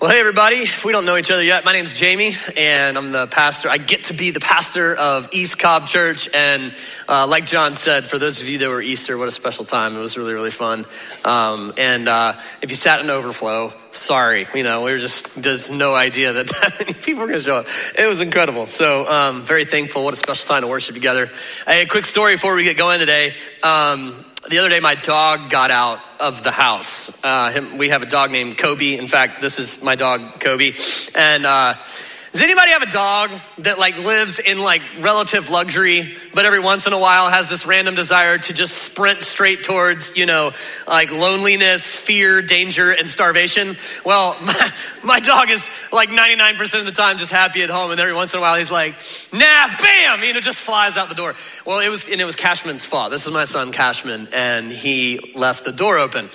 Well, hey, everybody. If we don't know each other yet, my name's Jamey, and I'm the pastor. I get to be the pastor of East Cobb Church. And uh, like John said, for those of you that were Easter, what a special time. It was really, really fun. Um, and uh, if you sat in overflow, sorry. You know, we were just, there's no idea that that many people were going to show up. It was incredible. So, um, very thankful. What a special time to worship together. Hey, a quick story before we get going today. Um, the other day, my dog got out of the house. Uh, him, we have a dog named Kobe. In fact, this is my dog, Kobe. And uh, does anybody have a dog that like lives in like relative luxury, but every once in a while has this random desire to just sprint straight towards, you know, like loneliness, fear, danger, and starvation? Well, my, my dog is like 99% of the time just happy at home, and every once in a while he's like, nah, bam, you know, just flies out the door. Well, it was, and it was Cashman's fault. This is my son, Cashman, and he left the door open.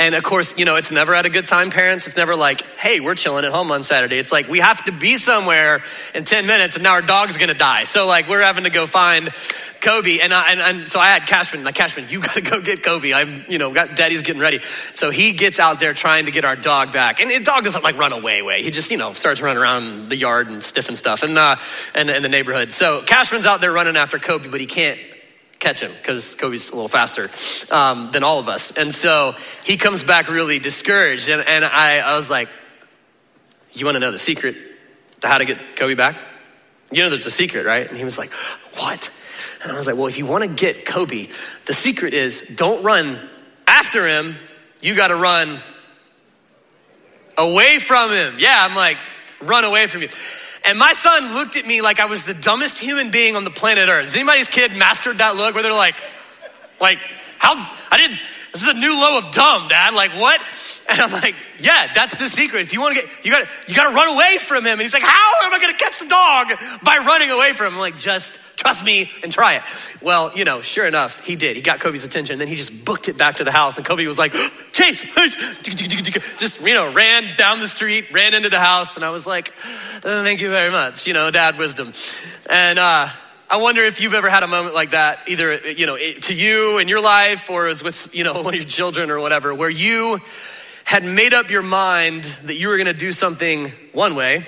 And of course, you know, it's never at a good time, parents. It's never like, hey, we're chilling at home on Saturday. It's like, we have to be somewhere in 10 minutes and now our dog's gonna die. So, like, we're having to go find Kobe. And, I, and, and so I had Cashman, like, Cashman, you gotta go get Kobe. I'm, you know, got daddy's getting ready. So he gets out there trying to get our dog back. And the dog doesn't like run away, way. He just, you know, starts running around the yard and stiffing stuff and, uh, and in the neighborhood. So Cashman's out there running after Kobe, but he can't catch him because Kobe's a little faster um, than all of us. And so he comes back really discouraged. And, and I, I was like, You want to know the secret to how to get Kobe back? You know, there's a secret, right? And he was like, What? And I was like, Well, if you want to get Kobe, the secret is don't run after him, you got to run away from him. Yeah, I'm like, Run away from you. And my son looked at me like I was the dumbest human being on the planet Earth. Has anybody's kid mastered that look where they're like, like, how, I didn't, this is a new low of dumb, dad. Like, what? And I'm like, yeah, that's the secret. If you want to get, you got to, you got to run away from him. And he's like, how am I to catch the dog by running away from him? I'm like, just trust me and try it. Well, you know, sure enough, he did. He got Kobe's attention. Then he just booked it back to the house. And Kobe was like, Chase, just, you know, ran down the street, ran into the house. And I was like, oh, thank you very much. You know, dad wisdom. And, uh, I wonder if you've ever had a moment like that, either, you know, to you in your life or as with, you know, one of your children or whatever, where you had made up your mind that you were going to do something one way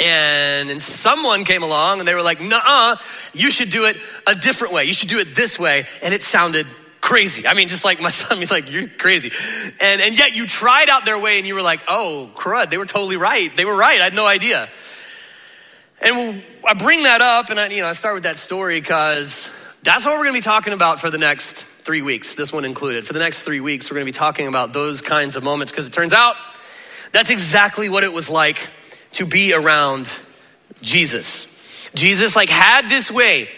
and, and someone came along and they were like, nah, you should do it a different way. You should do it this way. And it sounded crazy. I mean, just like my son, he's like, you're crazy. And, and yet you tried out their way and you were like, oh, crud, they were totally right. They were right. I had no idea. And I bring that up and I, you know, I start with that story because that's what we're going to be talking about for the next three weeks, this one included. For the next three weeks, we're going to be talking about those kinds of moments because it turns out that's exactly what it was like to be around Jesus. Jesus like had this way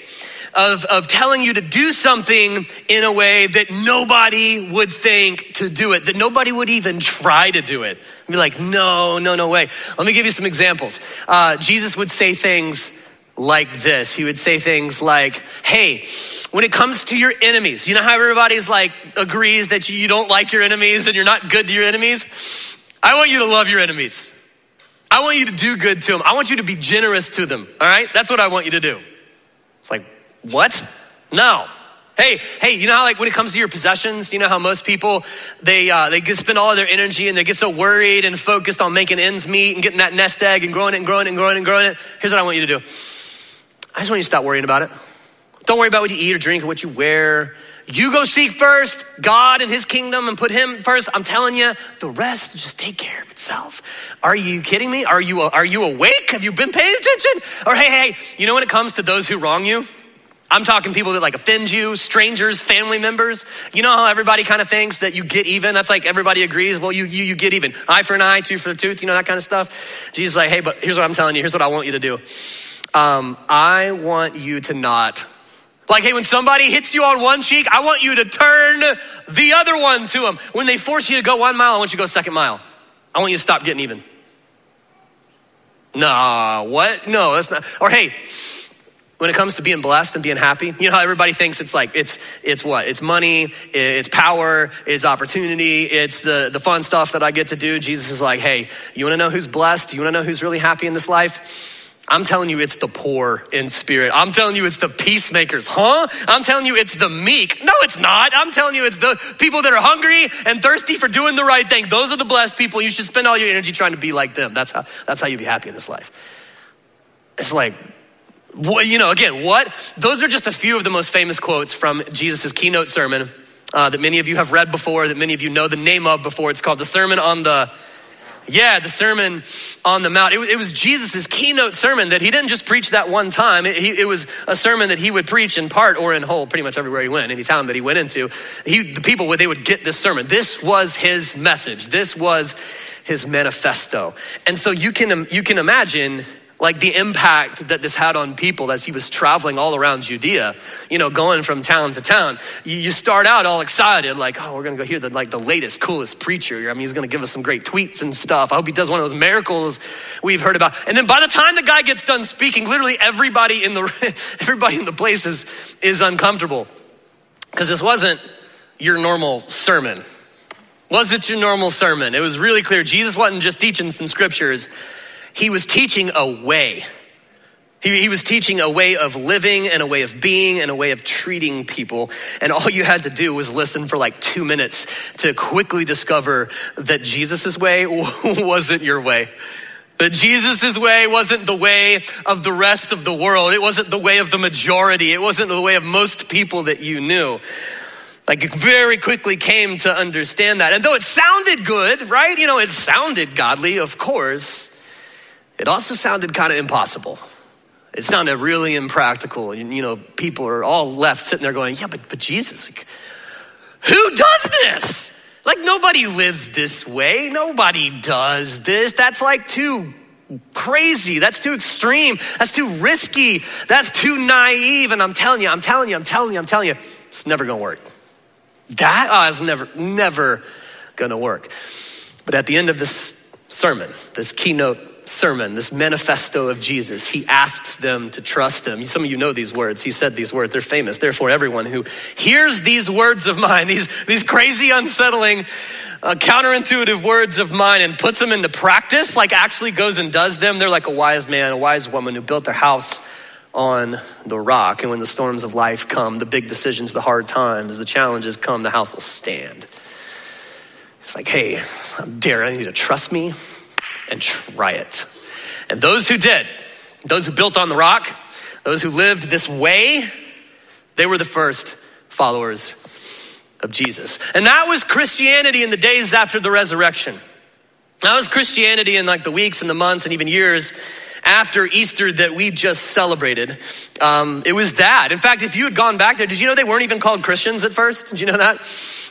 of, of telling you to do something in a way that nobody would think to do it, that nobody would even try to do it. Be like, no, no, no way. Let me give you some examples. Uh, Jesus would say things like this. He would say things like, hey, when it comes to your enemies, you know how everybody's like agrees that you don't like your enemies and you're not good to your enemies? I want you to love your enemies. I want you to do good to them. I want you to be generous to them. All right? That's what I want you to do. It's like, what? No. Hey, hey, you know how like when it comes to your possessions, you know how most people they uh, they spend all of their energy and they get so worried and focused on making ends meet and getting that nest egg and growing it and growing it and growing it and growing it. Here's what I want you to do. I just want you to stop worrying about it. Don't worry about what you eat or drink or what you wear. You go seek first God and his kingdom and put him first. I'm telling you, the rest just take care of itself. Are you kidding me? Are you, are you awake? Have you been paying attention? Or hey, hey, you know when it comes to those who wrong you? I'm talking people that like offend you, strangers, family members. You know how everybody kind of thinks that you get even? That's like everybody agrees. Well, you, you, you get even. Eye for an eye, tooth for a tooth, you know, that kind of stuff. Jesus like, hey, but here's what I'm telling you. Here's what I want you to do. Um, I want you to not like, hey, when somebody hits you on one cheek, I want you to turn the other one to them. When they force you to go one mile, I want you to go second mile. I want you to stop getting even. Nah, what? No, that's not. Or hey, when it comes to being blessed and being happy, you know how everybody thinks it's like it's it's what? It's money, it's power, it's opportunity, it's the the fun stuff that I get to do. Jesus is like, hey, you want to know who's blessed? You want to know who's really happy in this life? I'm telling you, it's the poor in spirit. I'm telling you, it's the peacemakers. Huh? I'm telling you, it's the meek. No, it's not. I'm telling you, it's the people that are hungry and thirsty for doing the right thing. Those are the blessed people. You should spend all your energy trying to be like them. That's how, that's how you be happy in this life. It's like, you know, again, what? Those are just a few of the most famous quotes from Jesus' keynote sermon uh, that many of you have read before, that many of you know the name of before. It's called the Sermon on the yeah, the Sermon on the Mount. It, it was Jesus' keynote sermon that he didn't just preach that one time. It, he, it, was a sermon that he would preach in part or in whole pretty much everywhere he went, any town that he went into. He, the people, they would get this sermon. This was his message. This was his manifesto. And so you can, you can imagine like the impact that this had on people as he was traveling all around Judea, you know, going from town to town. You, start out all excited, like, oh, we're gonna go hear the like the latest, coolest preacher. I mean, he's gonna give us some great tweets and stuff. I hope he does one of those miracles we've heard about. And then by the time the guy gets done speaking, literally everybody in the everybody in the place is, is uncomfortable. Because this wasn't your normal sermon. Was it your normal sermon? It was really clear. Jesus wasn't just teaching some scriptures he was teaching a way. He, he, was teaching a way of living and a way of being and a way of treating people. And all you had to do was listen for like two minutes to quickly discover that Jesus' way wasn't your way. That Jesus' way wasn't the way of the rest of the world. It wasn't the way of the majority. It wasn't the way of most people that you knew. Like you very quickly came to understand that. And though it sounded good, right? You know, it sounded godly, of course. It also sounded kind of impossible. It sounded really impractical. You, know, people are all left sitting there going, yeah, but, but Jesus, like, who does this? Like, nobody lives this way. Nobody does this. That's like too crazy. That's too extreme. That's too risky. That's too naive. And I'm telling you, I'm telling you, I'm telling you, I'm telling you, it's never gonna work. That oh, is never, never gonna work. But at the end of this sermon, this keynote sermon, this manifesto of Jesus, he asks them to trust him. Some of you know these words. He said these words, they're famous. Therefore, everyone who hears these words of mine, these, these crazy, unsettling, uh, counterintuitive words of mine and puts them into practice, like actually goes and does them, they're like a wise man, a wise woman who built their house on the rock. And when the storms of life come, the big decisions, the hard times, the challenges come, the house will stand. It's like, hey, I'm daring you to trust me and try it. And those who did, those who built on the rock, those who lived this way, they were the first followers of Jesus. And that was Christianity in the days after the resurrection. That was Christianity in like the weeks and the months and even years after Easter that we just celebrated. Um, it was that. In fact, if you had gone back there, did you know they weren't even called Christians at first? Did you know that?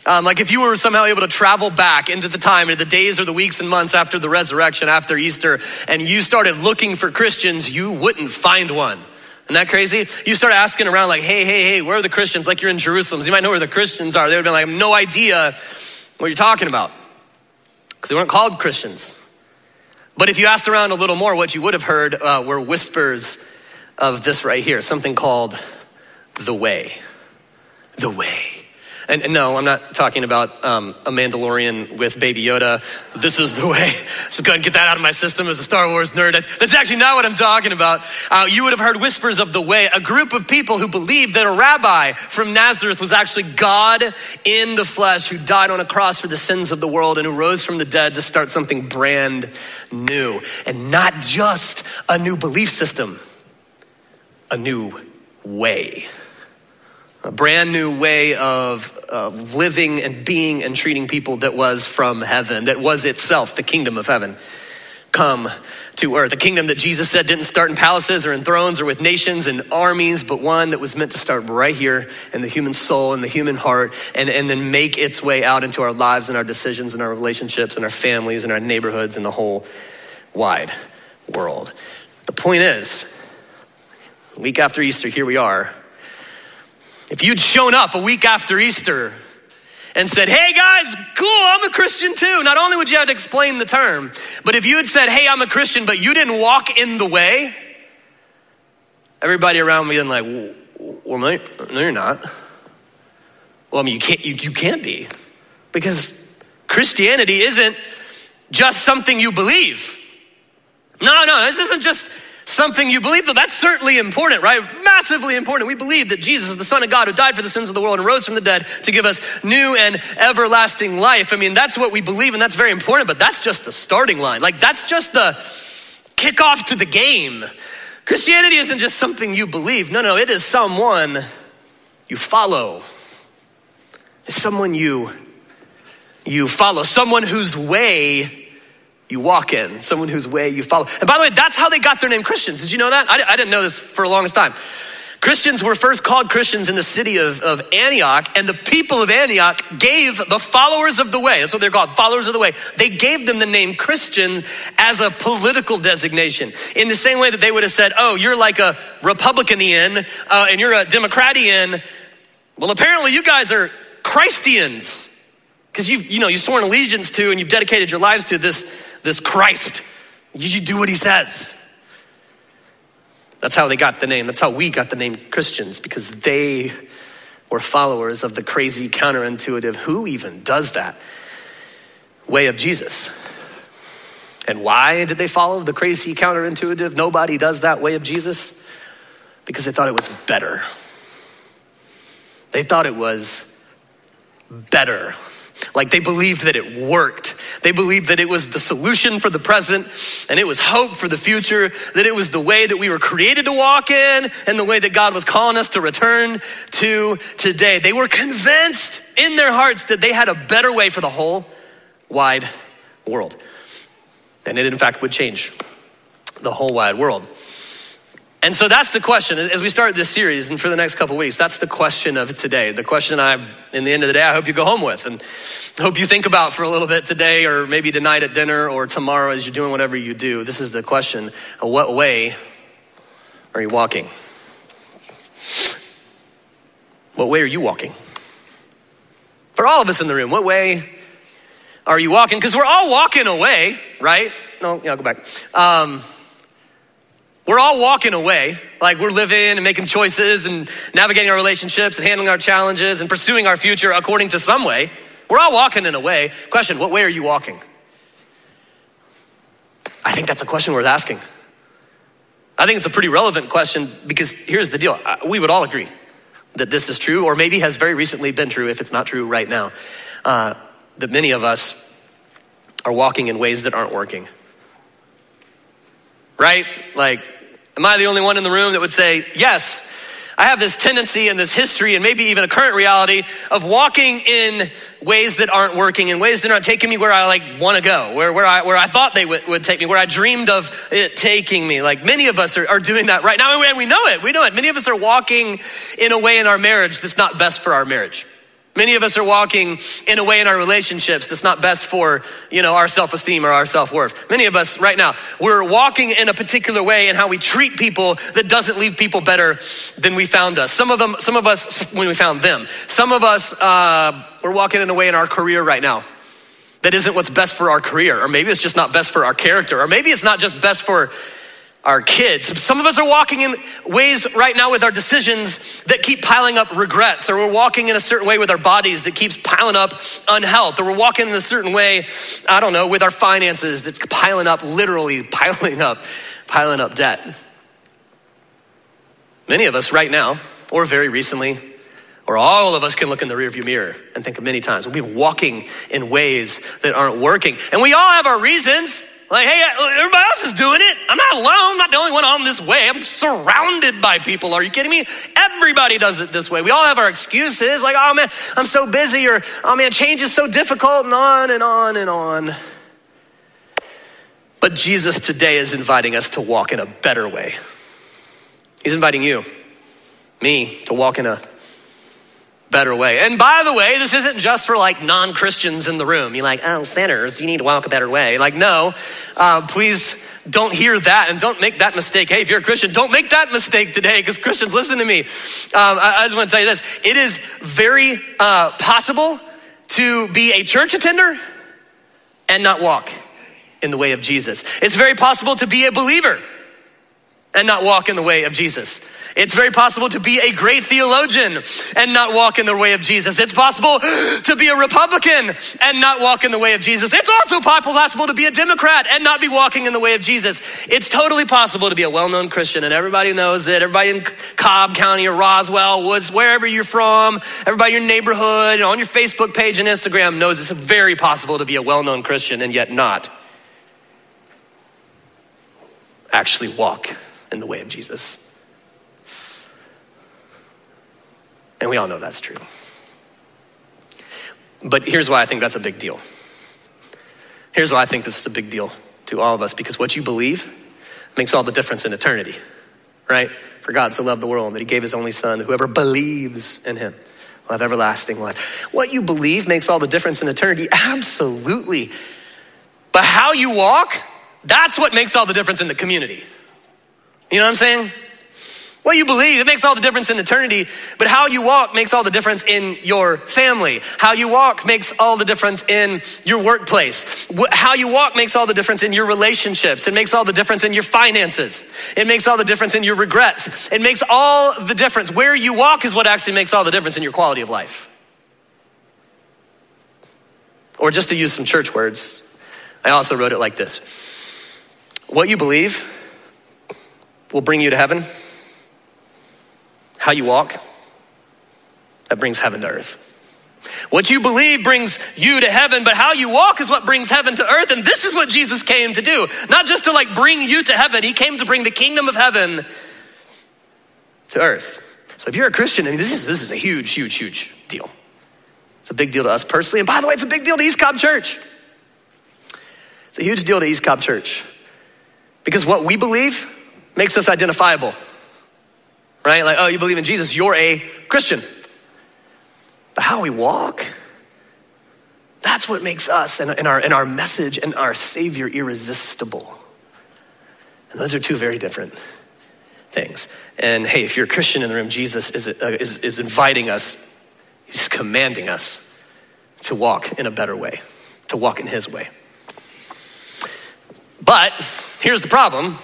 Um, like if you were somehow able to travel back into the time, into the days or the weeks and months after the resurrection, after Easter, and you started looking for Christians, you wouldn't find one. Isn't that crazy? You start asking around like, hey, hey, hey, where are the Christians? Like you're in Jerusalem. So you might know where the Christians are. They would be like, I have no idea what you're talking about. Because they weren't called Christians. But if you asked around a little more, what you would have heard uh, were whispers of this right here, something called the way. The way. And, and no, I'm not talking about um, a Mandalorian with Baby Yoda. This is the way. Just go ahead and get that out of my system as a Star Wars nerd. That's, that's actually not what I'm talking about. Uh, you would have heard whispers of the way. A group of people who believed that a rabbi from Nazareth was actually God in the flesh who died on a cross for the sins of the world and who rose from the dead to start something brand new. And not just a new belief system, a new way a brand new way of, living and being and treating people that was from heaven, that was itself the kingdom of heaven come to earth. A kingdom that Jesus said didn't start in palaces or in thrones or with nations and armies, but one that was meant to start right here in the human soul and the human heart and, and then make its way out into our lives and our decisions and our relationships and our families and our neighborhoods and the whole wide world. The point is, week after Easter, here we are if you'd shown up a week after Easter and said, Hey guys, cool, I'm a Christian too, not only would you have to explain the term, but if you had said, Hey, I'm a Christian, but you didn't walk in the way, everybody around me then like, Well, no, no you're not. Well, I mean, you can't, you, you can't be because Christianity isn't just something you believe. No, no, this isn't just something you believe, though that's certainly important, right? Massively important. We believe that Jesus is the Son of God who died for the sins of the world and rose from the dead to give us new and everlasting life. I mean, that's what we believe, and that's very important, but that's just the starting line. Like, that's just the kickoff to the game. Christianity isn't just something you believe. No, no, it is someone you follow. It's someone you you follow, someone whose way you walk in, someone whose way you follow. And by the way, that's how they got their name Christians. Did you know that? I, I didn't know this for the longest time. Christians were first called Christians in the city of, of, Antioch, and the people of Antioch gave the followers of the way, that's what they're called, followers of the way, they gave them the name Christian as a political designation. In the same way that they would have said, oh, you're like a Republicanian uh, and you're a Democratian. Well, apparently you guys are Christians because you you know you've sworn allegiance to and you've dedicated your lives to this this Christ. You should do what he says. That's how they got the name. That's how we got the name Christians because they were followers of the crazy, counterintuitive, who even does that way of Jesus. And why did they follow the crazy, counterintuitive, nobody does that way of Jesus? Because they thought it was better. They thought it was better. Like they believed that it worked. They believed that it was the solution for the present and it was hope for the future, that it was the way that we were created to walk in and the way that God was calling us to return to today. They were convinced in their hearts that they had a better way for the whole wide world. And it, in fact, would change the whole wide world. And so that's the question as we start this series and for the next couple weeks. That's the question of today. The question I, in the end of the day, I hope you go home with and hope you think about for a little bit today or maybe tonight at dinner or tomorrow as you're doing whatever you do. This is the question What way are you walking? What way are you walking? For all of us in the room, what way are you walking? Because we're all walking away, right? No, yeah, I'll go back. Um, we're all walking away, like we're living and making choices and navigating our relationships and handling our challenges and pursuing our future according to some way. We're all walking in a way. Question What way are you walking? I think that's a question worth asking. I think it's a pretty relevant question because here's the deal we would all agree that this is true, or maybe has very recently been true if it's not true right now. Uh, that many of us are walking in ways that aren't working. Right? Like, Am I the only one in the room that would say, yes, I have this tendency and this history and maybe even a current reality of walking in ways that aren't working, in ways that aren't taking me where I like want to go, where, where, I, where I thought they would, would take me, where I dreamed of it taking me. Like many of us are, are doing that right now, and we know it. We know it. Many of us are walking in a way in our marriage that's not best for our marriage. Many of us are walking in a way in our relationships that's not best for, you know, our self-esteem or our self-worth. Many of us right now, we're walking in a particular way in how we treat people that doesn't leave people better than we found us. Some of them, some of us when we found them. Some of us, uh, we're walking in a way in our career right now that isn't what's best for our career. Or maybe it's just not best for our character. Or maybe it's not just best for our kids. Some of us are walking in ways right now with our decisions that keep piling up regrets, or we're walking in a certain way with our bodies that keeps piling up unhealth, or we're walking in a certain way, I don't know, with our finances that's piling up, literally piling up, piling up debt. Many of us right now, or very recently, or all of us can look in the rearview mirror and think of many times we'll be walking in ways that aren't working. And we all have our reasons. Like, hey, uh, everybody else is doing it. I'm not alone. I'm not the only one on this way. I'm surrounded by people. Are you kidding me? Everybody does it this way. We all have our excuses, like, oh man, I'm so busy, or oh man, change is so difficult, and on and on and on. But Jesus today is inviting us to walk in a better way. He's inviting you, me, to walk in a better way. And by the way, this isn't just for like non Christians in the room. You're like, oh, sinners, you need to walk a better way. Like, no, uh, please don't hear that and don't make that mistake. Hey, if you're a Christian, don't make that mistake today because Christians, listen to me. Um, I, I, just want to tell you this it is very uh, possible to be a church attender and not walk in the way of Jesus. It's very possible to be a believer and not walk in the way of Jesus. It's very possible to be a great theologian and not walk in the way of Jesus. It's possible to be a Republican and not walk in the way of Jesus. It's also possible to be a Democrat and not be walking in the way of Jesus. It's totally possible to be a well known Christian and everybody knows it. Everybody in Cobb County or Roswell, Woods, wherever you're from, everybody in your neighborhood, on your Facebook page and Instagram knows it's very possible to be a well known Christian and yet not actually walk in the way of Jesus. And we all know that's true. But here's why I think that's a big deal. Here's why I think this is a big deal to all of us because what you believe makes all the difference in eternity, right? For God so loved the world that he gave his only son, whoever believes in him will have everlasting life. What you believe makes all the difference in eternity, absolutely. But how you walk, that's what makes all the difference in the community. You know what I'm saying? What you believe, it makes all the difference in eternity, but how you walk makes all the difference in your family. How you walk makes all the difference in your workplace. How you walk makes all the difference in your relationships. It makes all the difference in your finances. It makes all the difference in your regrets. It makes all the difference. Where you walk is what actually makes all the difference in your quality of life. Or just to use some church words, I also wrote it like this What you believe will bring you to heaven how you walk, that brings heaven to earth. What you believe brings you to heaven, but how you walk is what brings heaven to earth. And this is what Jesus came to do. Not just to like bring you to heaven, he came to bring the kingdom of heaven to earth. So if you're a Christian, I mean, this is, this is a huge, huge, huge deal. It's a big deal to us personally. And by the way, it's a big deal to East Cobb Church. It's a huge deal to East Cobb Church. Because what we believe makes us identifiable right? Like, oh, you believe in Jesus, you're a Christian. But how we walk, that's what makes us and, and, our, and our message and our Savior irresistible. And those are two very different things. And hey, if you're a Christian in the room, Jesus is, uh, is, is inviting us, he's commanding us to walk in a better way, to walk in his way. But here's the problem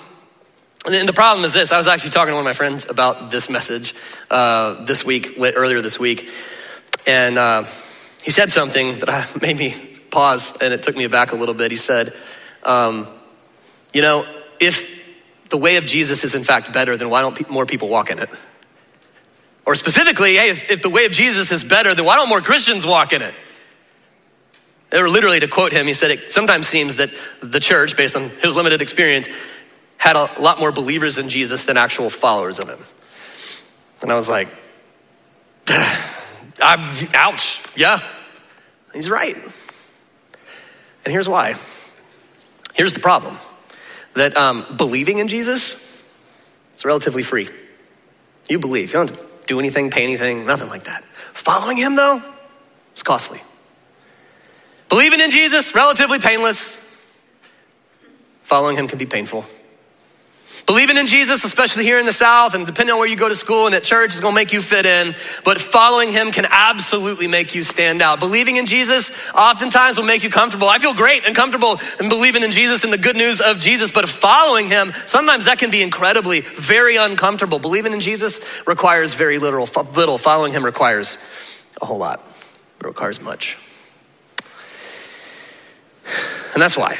and the problem is this I was actually talking to one of my friends about this message uh, this week, earlier this week. And uh, he said something that made me pause and it took me back a little bit. He said, um, You know, if the way of Jesus is in fact better, then why don't more people walk in it? Or specifically, hey, if, if the way of Jesus is better, then why don't more Christians walk in it? Or literally, to quote him, he said, It sometimes seems that the church, based on his limited experience, had a lot more believers in Jesus than actual followers of him. And I was like, I'm, ouch, yeah, he's right. And here's why. Here's the problem that um, believing in Jesus is relatively free. You believe, you don't do anything, pay anything, nothing like that. Following him, though, it's costly. Believing in Jesus, relatively painless. Following him can be painful. Believing in Jesus, especially here in the South, and depending on where you go to school and at church, is gonna make you fit in. But following Him can absolutely make you stand out. Believing in Jesus oftentimes will make you comfortable. I feel great and comfortable in believing in Jesus and the good news of Jesus, but following Him, sometimes that can be incredibly, very uncomfortable. Believing in Jesus requires very little. Little. Following Him requires a whole lot. It requires much. And that's why.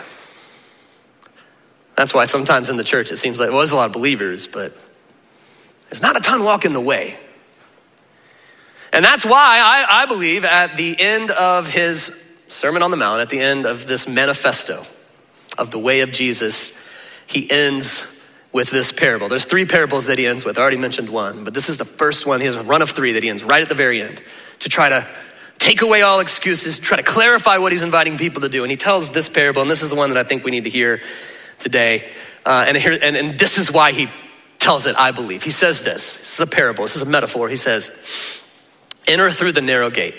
That's why sometimes in the church it seems like well, there's a lot of believers, but there's not a ton walking the way. And that's why I, I believe at the end of his Sermon on the Mount, at the end of this manifesto of the way of Jesus, he ends with this parable. There's three parables that he ends with. I already mentioned one, but this is the first one. He has a run of three that he ends right at the very end to try to take away all excuses, try to clarify what he's inviting people to do. And he tells this parable, and this is the one that I think we need to hear today. Uh, and, here, and, and this is why he tells it, I believe. He says this this is a parable, this is a metaphor. He says, Enter through the narrow gate.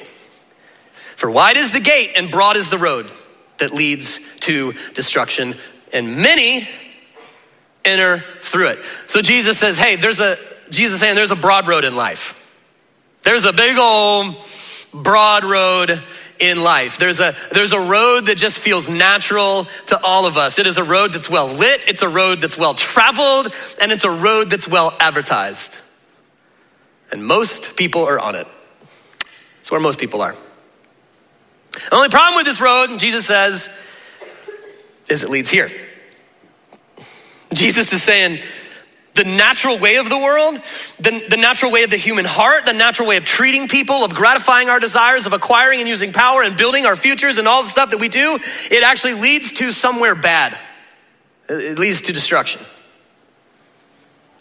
For wide is the gate and broad is the road that leads to destruction, and many enter through it. So Jesus says, Hey, there's a, Jesus saying there's a broad road in life. There's a big old broad road in life. There's a, there's a road that just feels natural to all of us. It is a road that's well lit, it's a road that's well traveled, and it's a road that's well advertised. And most people are on it. That's where most people are. The only problem with this road, Jesus says, is it leads here. Jesus is saying, the natural way of the world, the, the natural way of the human heart, the natural way of treating people, of gratifying our desires, of acquiring and using power and building our futures and all the stuff that we do, it actually leads to somewhere bad. It leads to destruction.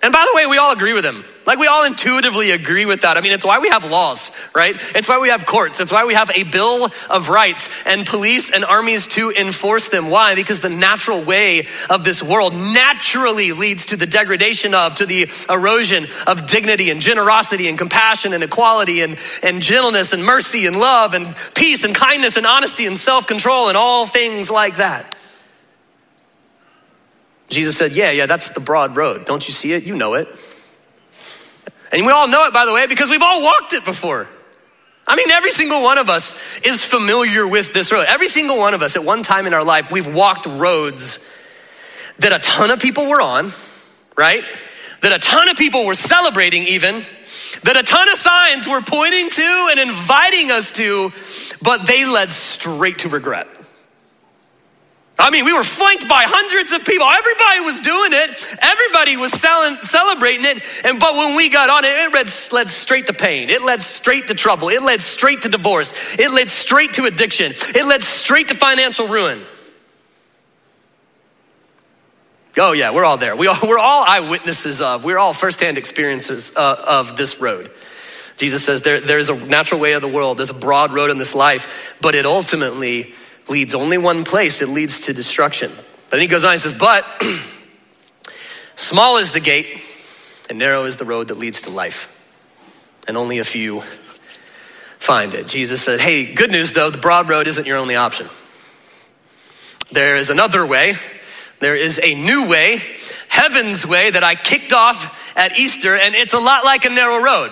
And by the way, we all agree with him. Like we all intuitively agree with that. I mean, it's why we have laws, right? It's why we have courts. It's why we have a Bill of Rights and police and armies to enforce them. Why? Because the natural way of this world naturally leads to the degradation of, to the erosion of dignity and generosity and compassion and equality and, and gentleness and mercy and love and peace and kindness and honesty and self control and all things like that. Jesus said, Yeah, yeah, that's the broad road. Don't you see it? You know it. And we all know it, by the way, because we've all walked it before. I mean, every single one of us is familiar with this road. Every single one of us at one time in our life, we've walked roads that a ton of people were on, right? That a ton of people were celebrating, even, that a ton of signs were pointing to and inviting us to, but they led straight to regret. I mean, we were flanked by hundreds of people. Everybody was doing it. Everybody was selling, celebrating it. And but when we got on it, it led, led straight to pain. It led straight to trouble. It led straight to divorce. It led straight to addiction. It led straight to financial ruin. Oh yeah, we're all there. We are, we're all eyewitnesses of. We're all firsthand experiences uh, of this road. Jesus says there, there's a natural way of the world. There's a broad road in this life, but it ultimately leads only one place it leads to destruction. But then he goes on, he says, But small is the gate, and narrow is the road that leads to life, and only a few find it. Jesus said, Hey, good news though, the broad road isn't your only option. There is another way, there is a new way, heaven's way that I kicked off at Easter, and it's a lot like a narrow road.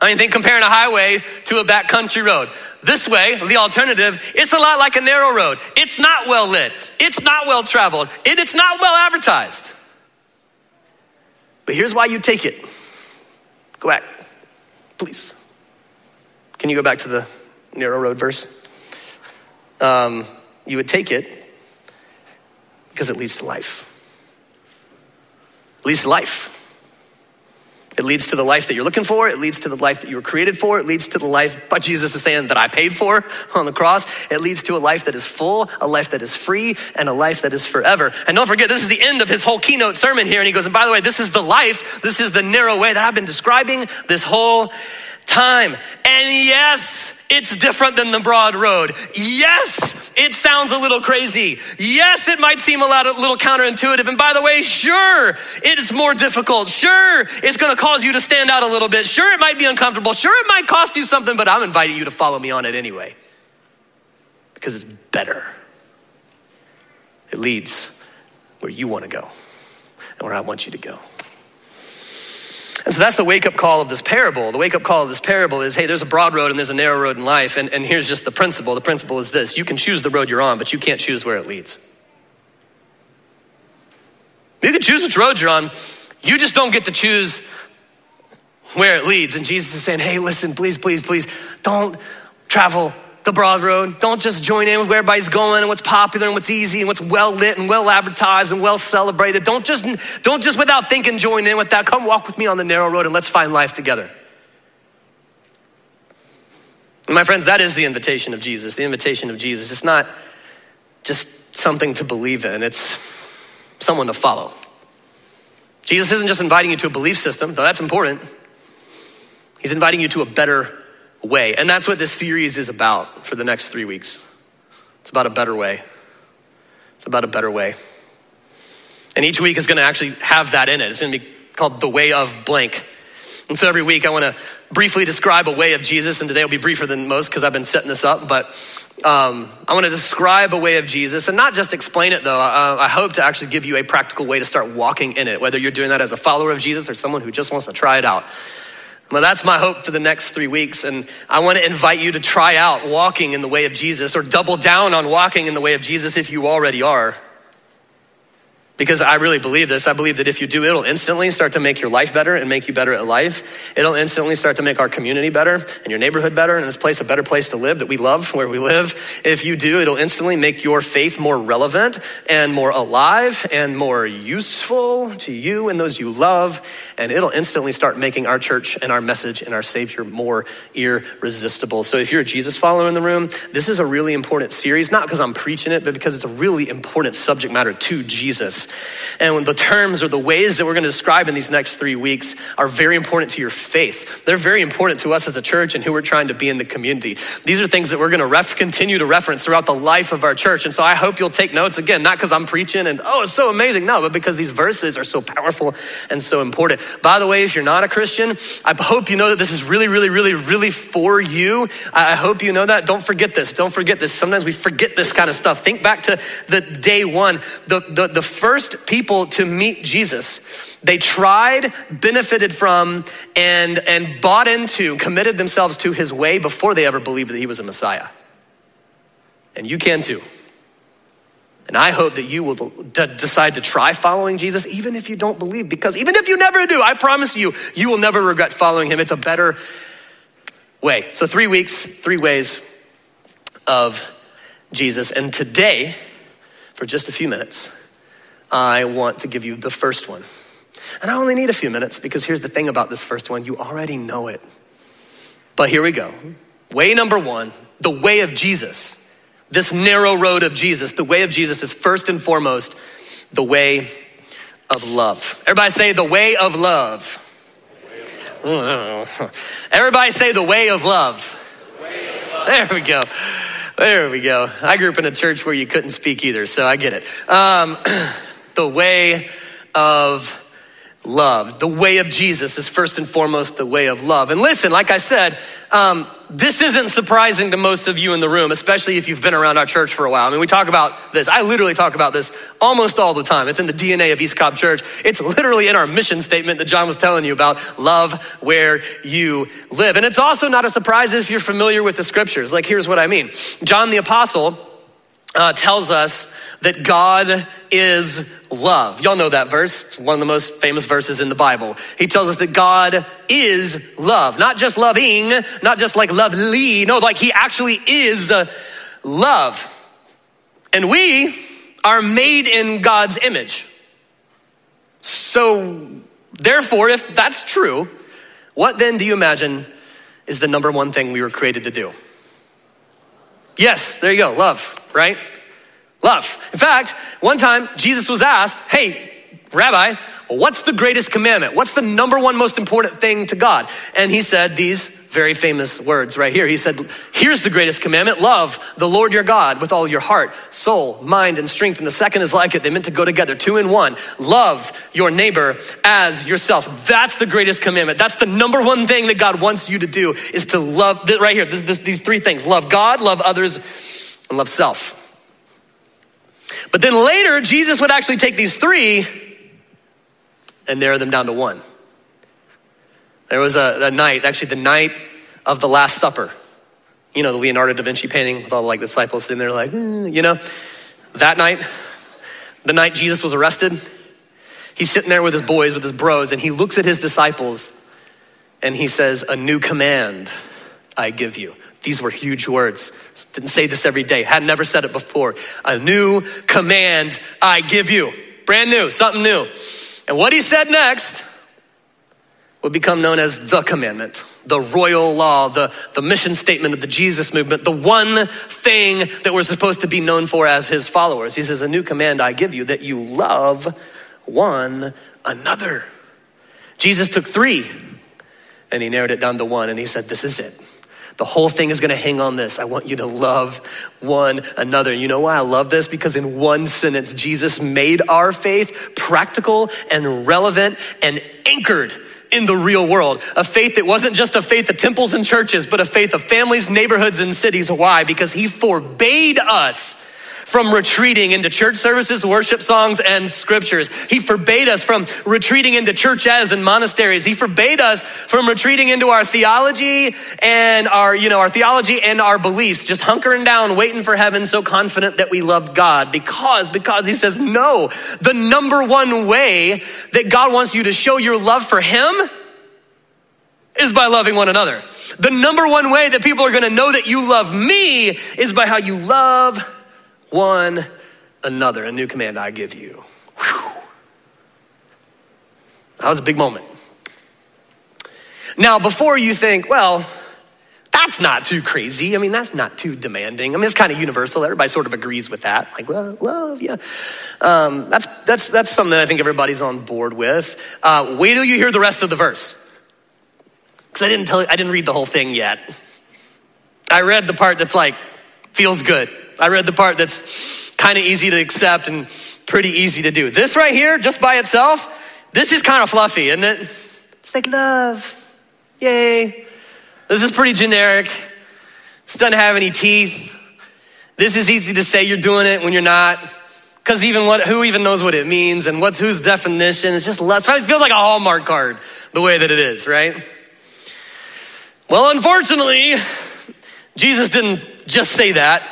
I mean, think comparing a highway to a backcountry road. This way, the alternative, it's a lot like a narrow road. It's not well lit. It's not well traveled. It, it's not well advertised. But here's why you take it. Go back, please. Can you go back to the narrow road verse? Um, you would take it because it leads to life. It leads to life. It leads to the life that you're looking for. It leads to the life that you were created for. It leads to the life, but Jesus is saying that I paid for on the cross. It leads to a life that is full, a life that is free, and a life that is forever. And don't forget, this is the end of his whole keynote sermon here. And he goes, and by the way, this is the life, this is the narrow way that I've been describing this whole time. And yes, it's different than the broad road. Yes, it sounds a little crazy. Yes, it might seem a, lot, a little counterintuitive. And by the way, sure, it is more difficult. Sure, it's going to cause you to stand out a little bit. Sure, it might be uncomfortable. Sure, it might cost you something, but I'm inviting you to follow me on it anyway because it's better. It leads where you want to go and where I want you to go. And so that's the wake up call of this parable. The wake up call of this parable is hey, there's a broad road and there's a narrow road in life. And, and here's just the principle the principle is this you can choose the road you're on, but you can't choose where it leads. You can choose which road you're on, you just don't get to choose where it leads. And Jesus is saying, hey, listen, please, please, please, don't travel the broad road. Don't just join in with where everybody's going and what's popular and what's easy and what's well lit and well advertised and well celebrated. Don't just, don't just without thinking join in with that. Come walk with me on the narrow road and let's find life together. My friends, that is the invitation of Jesus. The invitation of Jesus. It's not just something to believe in, it's someone to follow. Jesus isn't just inviting you to a belief system, though that's important. He's inviting you to a better way. And that's what this series is about for the next three weeks. It's about a better way. It's about a better way. And each week is going to actually have that in it. It's going to be called the way of blank. And so every week I want to briefly describe a way of Jesus, and today will be briefer than most because I've been setting this up. But um, I want to describe a way of Jesus and not just explain it though. I, I hope to actually give you a practical way to start walking in it, whether you're doing that as a follower of Jesus or someone who just wants to try it out. Well, that's my hope for the next three weeks. And I want to invite you to try out walking in the way of Jesus or double down on walking in the way of Jesus if you already are. Because I really believe this. I believe that if you do, it'll instantly start to make your life better and make you better at life. It'll instantly start to make our community better and your neighborhood better and this place a better place to live that we love where we live. If you do, it'll instantly make your faith more relevant and more alive and more useful to you and those you love. And it'll instantly start making our church and our message and our Savior more irresistible. So if you're a Jesus follower in the room, this is a really important series, not because I'm preaching it, but because it's a really important subject matter to Jesus. And the terms or the ways that we're going to describe in these next three weeks are very important to your faith. They're very important to us as a church and who we're trying to be in the community. These are things that we're going to ref- continue to reference throughout the life of our church. And so I hope you'll take notes again, not because I'm preaching and, oh, it's so amazing. No, but because these verses are so powerful and so important. By the way, if you're not a Christian, I hope you know that this is really, really, really, really for you. I hope you know that. Don't forget this. Don't forget this. Sometimes we forget this kind of stuff. Think back to the day one, the, the, the first first people to meet Jesus. They tried, benefited from, and, and bought into, committed themselves to his way before they ever believed that he was a Messiah. And you can too. And I hope that you will d- decide to try following Jesus, even if you don't believe, because even if you never do, I promise you, you will never regret following him. It's a better way. So, three weeks, three ways of Jesus. And today, for just a few minutes, I want to give you the first one. And I only need a few minutes because here's the thing about this first one you already know it. But here we go. Way number one the way of Jesus. This narrow road of Jesus, the way of Jesus is first and foremost the way of love. Everybody say the way of love. Everybody say the way of love. Way of love. There we go. There we go. I grew up in a church where you couldn't speak either, so I get it. Um, the way of love. The way of Jesus is first and foremost the way of love. And listen, like I said, um, this isn't surprising to most of you in the room, especially if you've been around our church for a while. I mean, we talk about this. I literally talk about this almost all the time. It's in the DNA of East Cobb Church. It's literally in our mission statement that John was telling you about love where you live. And it's also not a surprise if you're familiar with the scriptures. Like, here's what I mean John the Apostle uh, tells us that God is love. Y'all know that verse. It's one of the most famous verses in the Bible. He tells us that God is love. Not just loving, not just like lovely. No, like he actually is love. And we are made in God's image. So, therefore, if that's true, what then do you imagine is the number one thing we were created to do? Yes, there you go, love, right? Love. In fact, one time Jesus was asked, Hey, Rabbi, what's the greatest commandment? What's the number one most important thing to God? And he said these very famous words right here. He said, Here's the greatest commandment love the Lord your God with all your heart, soul, mind, and strength. And the second is like it. They meant to go together, two in one. Love your neighbor as yourself. That's the greatest commandment. That's the number one thing that God wants you to do is to love, right here, this, this, these three things love God, love others, and love self. But then later, Jesus would actually take these three and narrow them down to one. There was a, a night, actually, the night of the Last Supper. You know, the Leonardo da Vinci painting with all like disciples sitting there, like, mm, you know. That night, the night Jesus was arrested, he's sitting there with his boys, with his bros, and he looks at his disciples and he says, A new command I give you. These were huge words. Didn't say this every day, had never said it before. A new command I give you. Brand new, something new. And what he said next would become known as the commandment, the royal law, the, the mission statement of the Jesus movement, the one thing that we're supposed to be known for as his followers. He says, A new command I give you that you love one another. Jesus took three and he narrowed it down to one and he said, This is it. The whole thing is going to hang on this. I want you to love one another. You know why I love this? Because in one sentence, Jesus made our faith practical and relevant and anchored in the real world. A faith that wasn't just a faith of temples and churches, but a faith of families, neighborhoods, and cities. Why? Because he forbade us from retreating into church services, worship songs, and scriptures. He forbade us from retreating into churches and monasteries. He forbade us from retreating into our theology and our, you know, our theology and our beliefs, just hunkering down, waiting for heaven, so confident that we loved God. Because, because he says, no, the number one way that God wants you to show your love for him is by loving one another. The number one way that people are gonna know that you love me is by how you love one another. A new command I give you. Whew. That was a big moment. Now, before you think, well, that's not too crazy. I mean, that's not too demanding. I mean, it's kind of universal. Everybody sort of agrees with that. Like, love, love yeah. Um, that's, that's, that's something that I think everybody's on board with. Uh, wait till you hear the rest of the verse. Because I didn't tell I didn't read the whole thing yet. I read the part that's like, feels good. I read the part that's kind of easy to accept and pretty easy to do. This right here, just by itself, this is kind of fluffy, isn't it? It's like love. Yay. This is pretty generic. This doesn't have any teeth. This is easy to say you're doing it when you're not. Because even what, who even knows what it means and what's whose definition? It's just less, it feels like a Hallmark card the way that it is, right? Well, unfortunately, Jesus didn't just say that.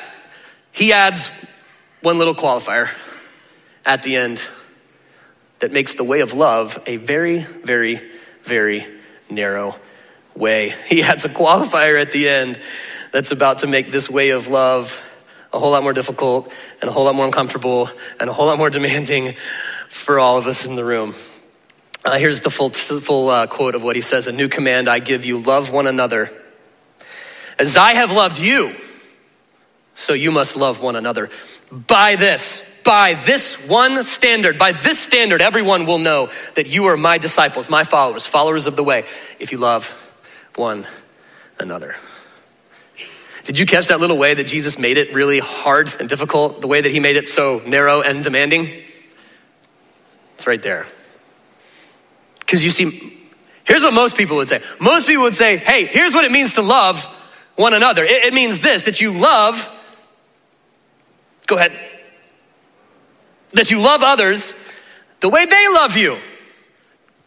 He adds one little qualifier at the end that makes the way of love a very, very, very narrow way. He adds a qualifier at the end that's about to make this way of love a whole lot more difficult and a whole lot more uncomfortable and a whole lot more demanding for all of us in the room. Uh, here's the full, full uh, quote of what he says A new command I give you love one another. As I have loved you, so you must love one another. By this, by this one standard, by this standard, everyone will know that you are my disciples, my followers, followers of the way, if you love one another. Did you catch that little way that Jesus made it really hard and difficult? The way that he made it so narrow and demanding? It's right there. Because you see, here's what most people would say. Most people would say, hey, here's what it means to love one another. It, it means this that you love, go ahead, that you love others the way they love you.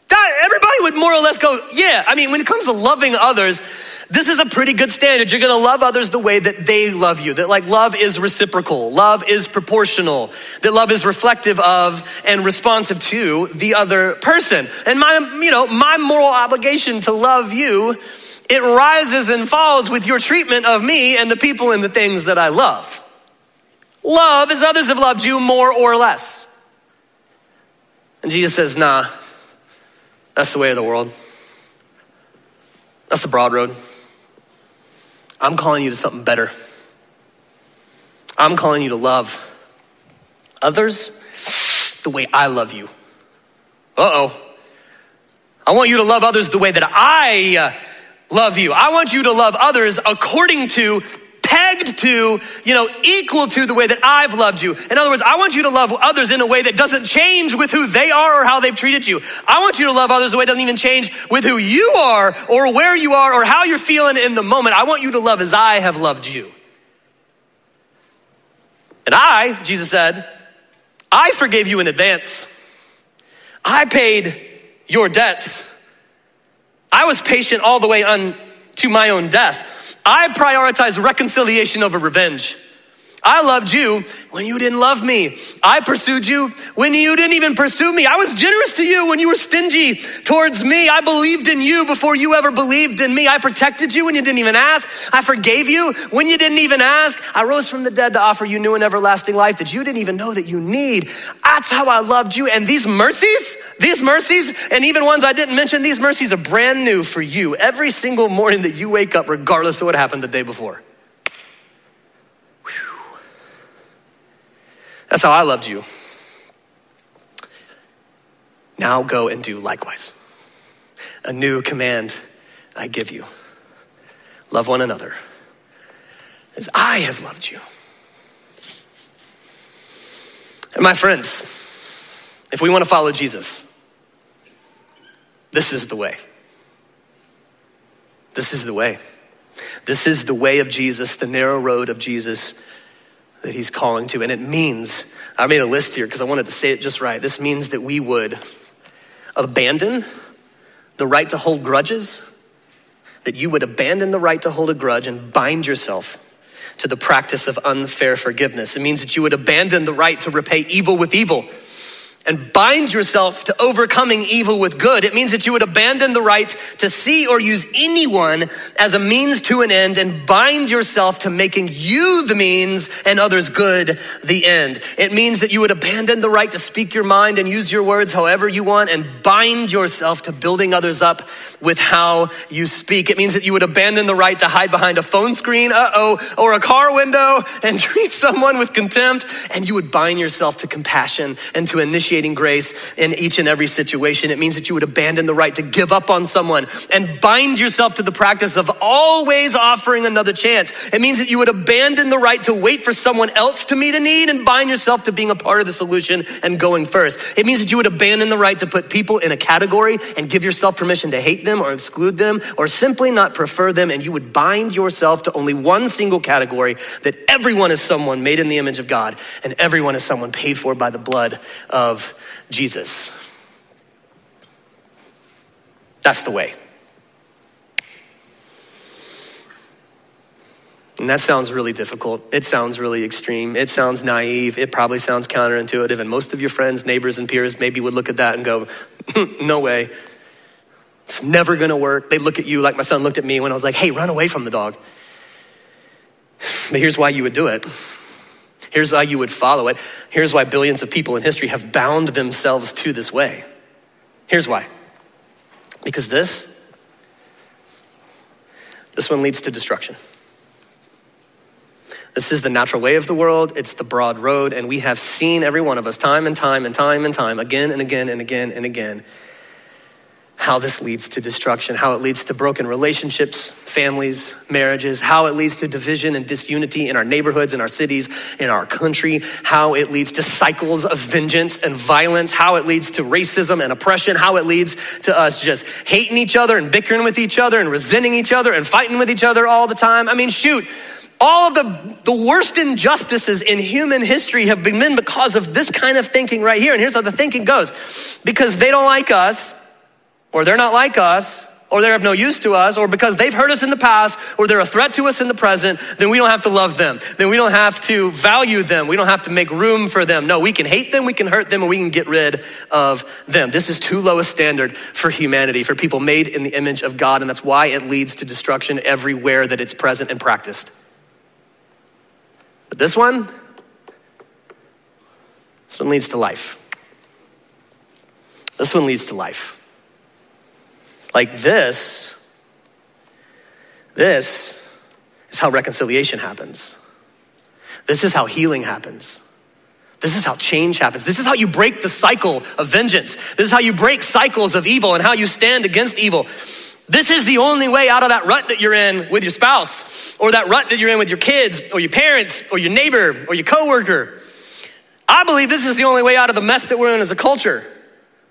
That, everybody would more or less go, yeah. I mean, when it comes to loving others, this is a pretty good standard. You're gonna love others the way that they love you. That like love is reciprocal, love is proportional, that love is reflective of and responsive to the other person. And my, you know, my moral obligation to love you, it rises and falls with your treatment of me and the people and the things that I love. Love as others have loved you more or less. And Jesus says, nah, that's the way of the world. That's the broad road. I'm calling you to something better. I'm calling you to love others the way I love you. Uh oh. I want you to love others the way that I uh, love you. I want you to love others according to pegged to, you know, equal to the way that I've loved you. In other words, I want you to love others in a way that doesn't change with who they are or how they've treated you. I want you to love others the way doesn't even change with who you are or where you are or how you're feeling in the moment. I want you to love as I have loved you. And I, Jesus said, I forgave you in advance. I paid your debts. I was patient all the way unto my own death. I prioritize reconciliation over revenge. I loved you when you didn't love me. I pursued you when you didn't even pursue me. I was generous to you when you were stingy towards me. I believed in you before you ever believed in me. I protected you when you didn't even ask. I forgave you when you didn't even ask. I rose from the dead to offer you new and everlasting life that you didn't even know that you need. That's how I loved you. And these mercies, these mercies, and even ones I didn't mention, these mercies are brand new for you every single morning that you wake up, regardless of what happened the day before. That's how I loved you. Now go and do likewise. A new command I give you love one another as I have loved you. And my friends, if we want to follow Jesus, this is the way. This is the way. This is the way of Jesus, the narrow road of Jesus that he's calling to. And it means, I made a list here because I wanted to say it just right. This means that we would abandon the right to hold grudges, that you would abandon the right to hold a grudge and bind yourself to the practice of unfair forgiveness. It means that you would abandon the right to repay evil with evil and bind yourself to overcoming evil with good. It means that you would abandon the right to see or use anyone as a means to an end and bind yourself to making you the means and others good the end. It means that you would abandon the right to speak your mind and use your words however you want and bind yourself to building others up with how you speak. It means that you would abandon the right to hide behind a phone screen, uh oh, or a car window and treat someone with contempt. And you would bind yourself to compassion and to initiate grace in each and every situation. It means that you would abandon the right to give up on someone and bind yourself to the practice of always offering another chance. It means that you would abandon the right to wait for someone else to meet a need and bind yourself to being a part of the solution and going first. It means that you would abandon the right to put people in a category and give yourself permission to hate them or exclude them or simply not prefer them. And you would bind yourself to only one single category that everyone is someone made in the image of God and everyone is someone paid for by the blood of Jesus. That's the way. And that sounds really difficult. It sounds really extreme. It sounds naive. It probably sounds counterintuitive. And most of your friends, neighbors, and peers maybe would look at that and go, hmm, no way. It's never going to work. They look at you like my son looked at me when I was like, hey, run away from the dog. But here's why you would do it Here's why you would follow it. Here's why billions of people in history have bound themselves to this way. Here's why. Because this, this one leads to destruction. This is the natural way of the world. It's the broad road. And we have seen every one of us time and time and time and time, again and again and again and again, how this leads to destruction, how it leads to broken relationships, families, marriages, how it leads to division and disunity in our neighborhoods, in our cities, in our country, how it leads to cycles of vengeance and violence, how it leads to racism and oppression, how it leads to us just hating each other and bickering with each other and resenting each other and fighting with each other all the time. I mean, shoot. All of the, the worst injustices in human history have been because of this kind of thinking right here. And here's how the thinking goes because they don't like us, or they're not like us, or they're of no use to us, or because they've hurt us in the past, or they're a threat to us in the present, then we don't have to love them. Then we don't have to value them. We don't have to make room for them. No, we can hate them, we can hurt them, and we can get rid of them. This is too low a standard for humanity, for people made in the image of God, and that's why it leads to destruction everywhere that it's present and practiced. But this one, this one leads to life. This one leads to life. Like this, this is how reconciliation happens. This is how healing happens. This is how change happens. This is how you break the cycle of vengeance. This is how you break cycles of evil and how you stand against evil. This is the only way out of that rut that you're in with your spouse, or that rut that you're in with your kids, or your parents, or your neighbor, or your coworker. I believe this is the only way out of the mess that we're in as a culture.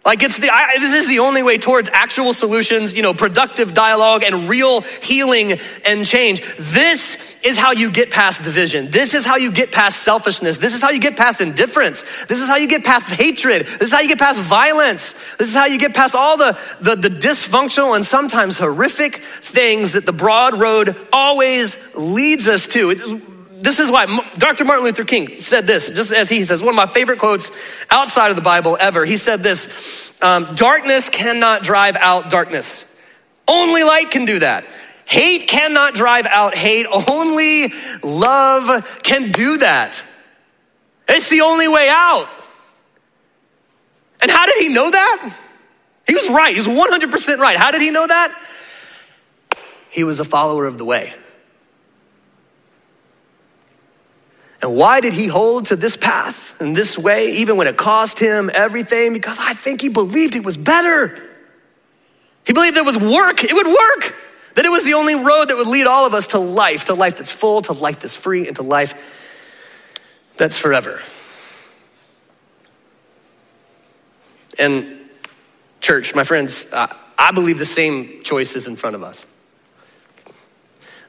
Like it's the, I, this is the only way towards actual solutions, you know, productive dialogue and real healing and change. This is how you get past division. This is how you get past selfishness. This is how you get past indifference. This is how you get past hatred. This is how you get past violence. This is how you get past all the, the, the dysfunctional and sometimes horrific things that the broad road always leads us to. It, this is why Dr. Martin Luther King said this, just as he says, one of my favorite quotes outside of the Bible ever. He said this um, Darkness cannot drive out darkness, only light can do that. Hate cannot drive out hate, only love can do that. It's the only way out. And how did he know that? He was right. He was 100% right. How did he know that? He was a follower of the way. And why did he hold to this path and this way, even when it cost him everything? Because I think he believed it was better. He believed it was work, it would work, that it was the only road that would lead all of us to life, to life that's full, to life that's free, and to life that's forever. And, church, my friends, uh, I believe the same choice is in front of us.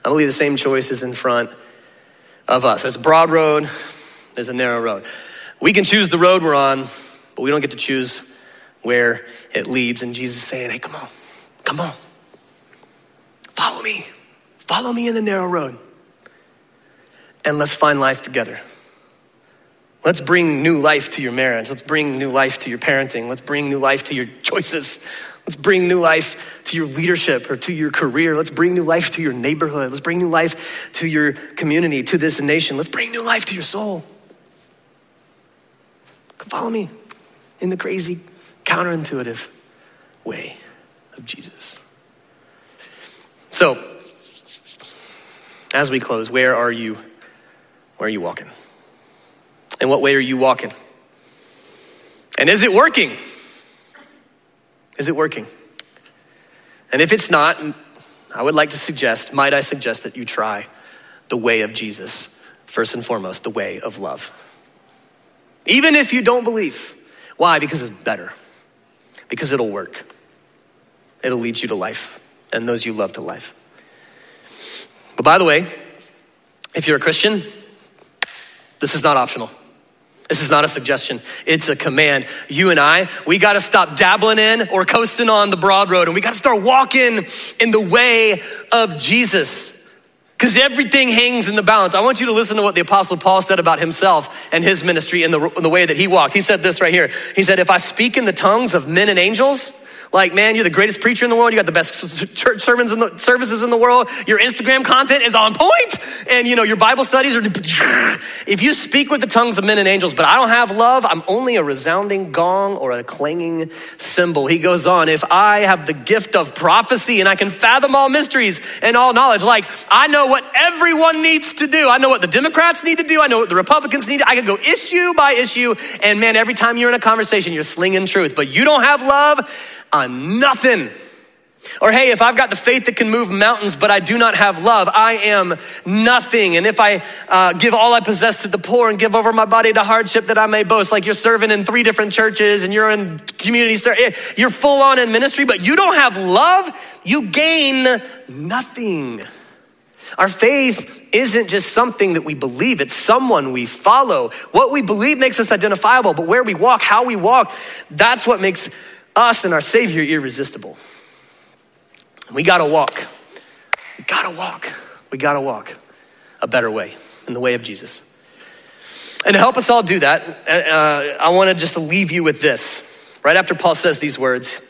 I believe the same choice is in front of us. There's a broad road, there's a narrow road. We can choose the road we're on, but we don't get to choose where it leads. And Jesus is saying, hey, come on, come on. Follow me. Follow me in the narrow road. And let's find life together. Let's bring new life to your marriage. Let's bring new life to your parenting. Let's bring new life to your choices. Let's bring new life to your leadership or to your career. Let's bring new life to your neighborhood. Let's bring new life to your community, to this nation. Let's bring new life to your soul. Come follow me in the crazy, counterintuitive way of Jesus. So, as we close, where are you? Where are you walking? And what way are you walking? And is it working? Is it working? And if it's not, I would like to suggest, might I suggest that you try the way of Jesus, first and foremost, the way of love. Even if you don't believe. Why? Because it's better. Because it'll work. It'll lead you to life and those you love to life. But by the way, if you're a Christian, this is not optional. This is not a suggestion, it's a command. You and I, we got to stop dabbling in or coasting on the broad road and we got to start walking in the way of Jesus. Because everything hangs in the balance. I want you to listen to what the Apostle Paul said about himself and his ministry and the, in the way that he walked. He said this right here. He said, If I speak in the tongues of men and angels, like, man, you're the greatest preacher in the world. You got the best church sermons and services in the world. Your Instagram content is on point, and you know your Bible studies are. If you speak with the tongues of men and angels, but I don't have love, I'm only a resounding gong or a clanging cymbal. He goes on. If I have the gift of prophecy and I can fathom all mysteries and all knowledge, like I know what everyone needs to do. I know what the Democrats need to do. I know what the Republicans need. I can go issue by issue, and man, every time you're in a conversation, you're slinging truth. But you don't have love I'm nothing. Or, hey, if I've got the faith that can move mountains, but I do not have love, I am nothing. And if I uh, give all I possess to the poor and give over my body to hardship that I may boast, like you're serving in three different churches and you're in community, eh, you're full on in ministry, but you don't have love, you gain nothing. Our faith isn't just something that we believe, it's someone we follow. What we believe makes us identifiable, but where we walk, how we walk, that's what makes us and our Savior irresistible. We gotta walk. We gotta walk. We gotta walk a better way in the way of Jesus. And to help us all do that, uh, I wanna just leave you with this. Right after Paul says these words,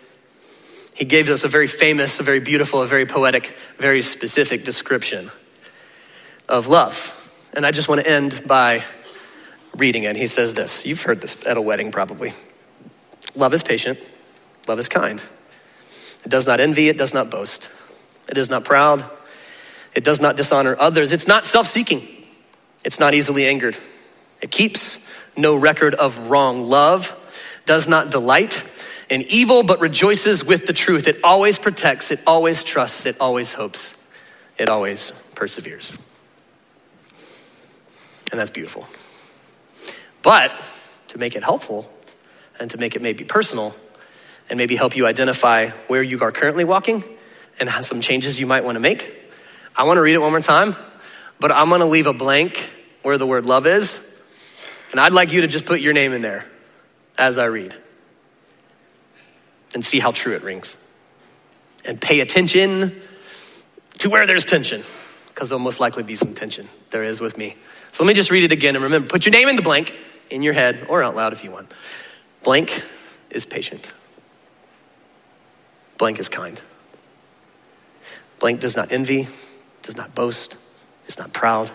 he gives us a very famous, a very beautiful, a very poetic, very specific description of love. And I just want to end by reading it. He says this. You've heard this at a wedding probably. Love is patient. Love is kind. It does not envy, it does not boast. It is not proud. It does not dishonor others. It's not self seeking. It's not easily angered. It keeps no record of wrong. Love does not delight in evil, but rejoices with the truth. It always protects, it always trusts, it always hopes, it always perseveres. And that's beautiful. But to make it helpful and to make it maybe personal, and maybe help you identify where you are currently walking and some changes you might want to make. I want to read it one more time, but I'm going to leave a blank where the word love is. And I'd like you to just put your name in there as I read and see how true it rings. And pay attention to where there's tension, because there'll most likely be some tension. There is with me. So let me just read it again and remember put your name in the blank in your head or out loud if you want. Blank is patient. Blank is kind. Blank does not envy, does not boast, is not proud.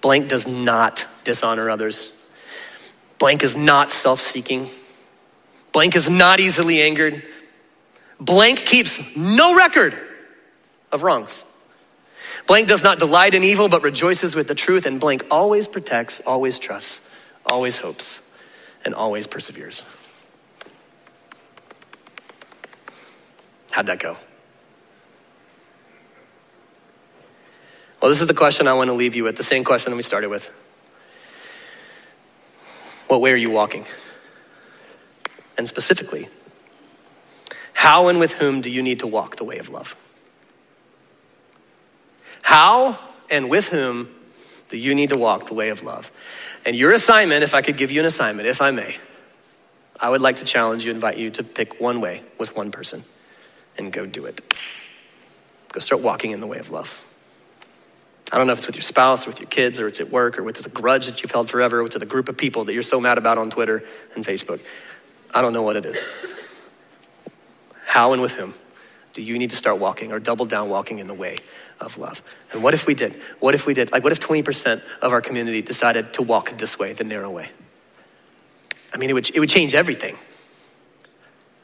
Blank does not dishonor others. Blank is not self seeking. Blank is not easily angered. Blank keeps no record of wrongs. Blank does not delight in evil, but rejoices with the truth. And blank always protects, always trusts, always hopes, and always perseveres. How'd that go? Well, this is the question I want to leave you with, the same question that we started with. What way are you walking? And specifically, how and with whom do you need to walk the way of love? How and with whom Do you need to walk the way of love? And your assignment, if I could give you an assignment, if I may, I would like to challenge you, invite you to pick one way with one person and go do it. Go start walking in the way of love. I don't know if it's with your spouse or with your kids or it's at work or with a grudge that you've held forever or with a group of people that you're so mad about on Twitter and Facebook. I don't know what it is. How and with whom do you need to start walking or double down walking in the way of love? And what if we did? What if we did? Like, what if 20% of our community decided to walk this way, the narrow way? I mean, it would, it would change everything.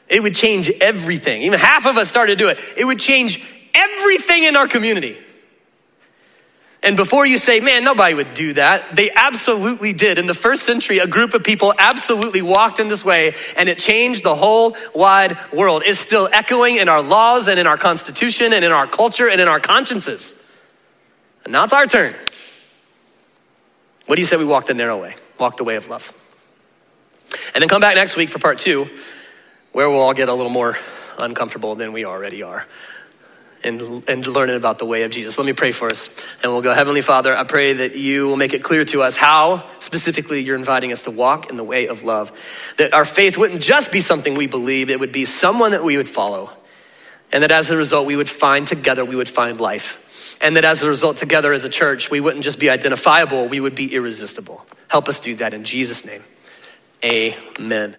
It would change everything. Even half of us started to do it. It would change everything in our community. And before you say, man, nobody would do that, they absolutely did. In the first century, a group of people absolutely walked in this way, and it changed the whole wide world. It's still echoing in our laws and in our constitution and in our culture and in our consciences. And now it's our turn. What do you say we walk the narrow way? Walk the way of love. And then come back next week for part two, where we'll all get a little more uncomfortable than we already are and, and learning about the way of Jesus. Let me pray for us and we'll go. Heavenly Father, I pray that you will make it clear to us how specifically you're inviting us to walk in the way of love. That our faith wouldn't just be something we believe, it would be someone that we would follow. And that as a result, we would find together, we would find life. And that as a result, together as a church, we wouldn't just be identifiable, we would be irresistible. Help us do that in Jesus' name. Amen.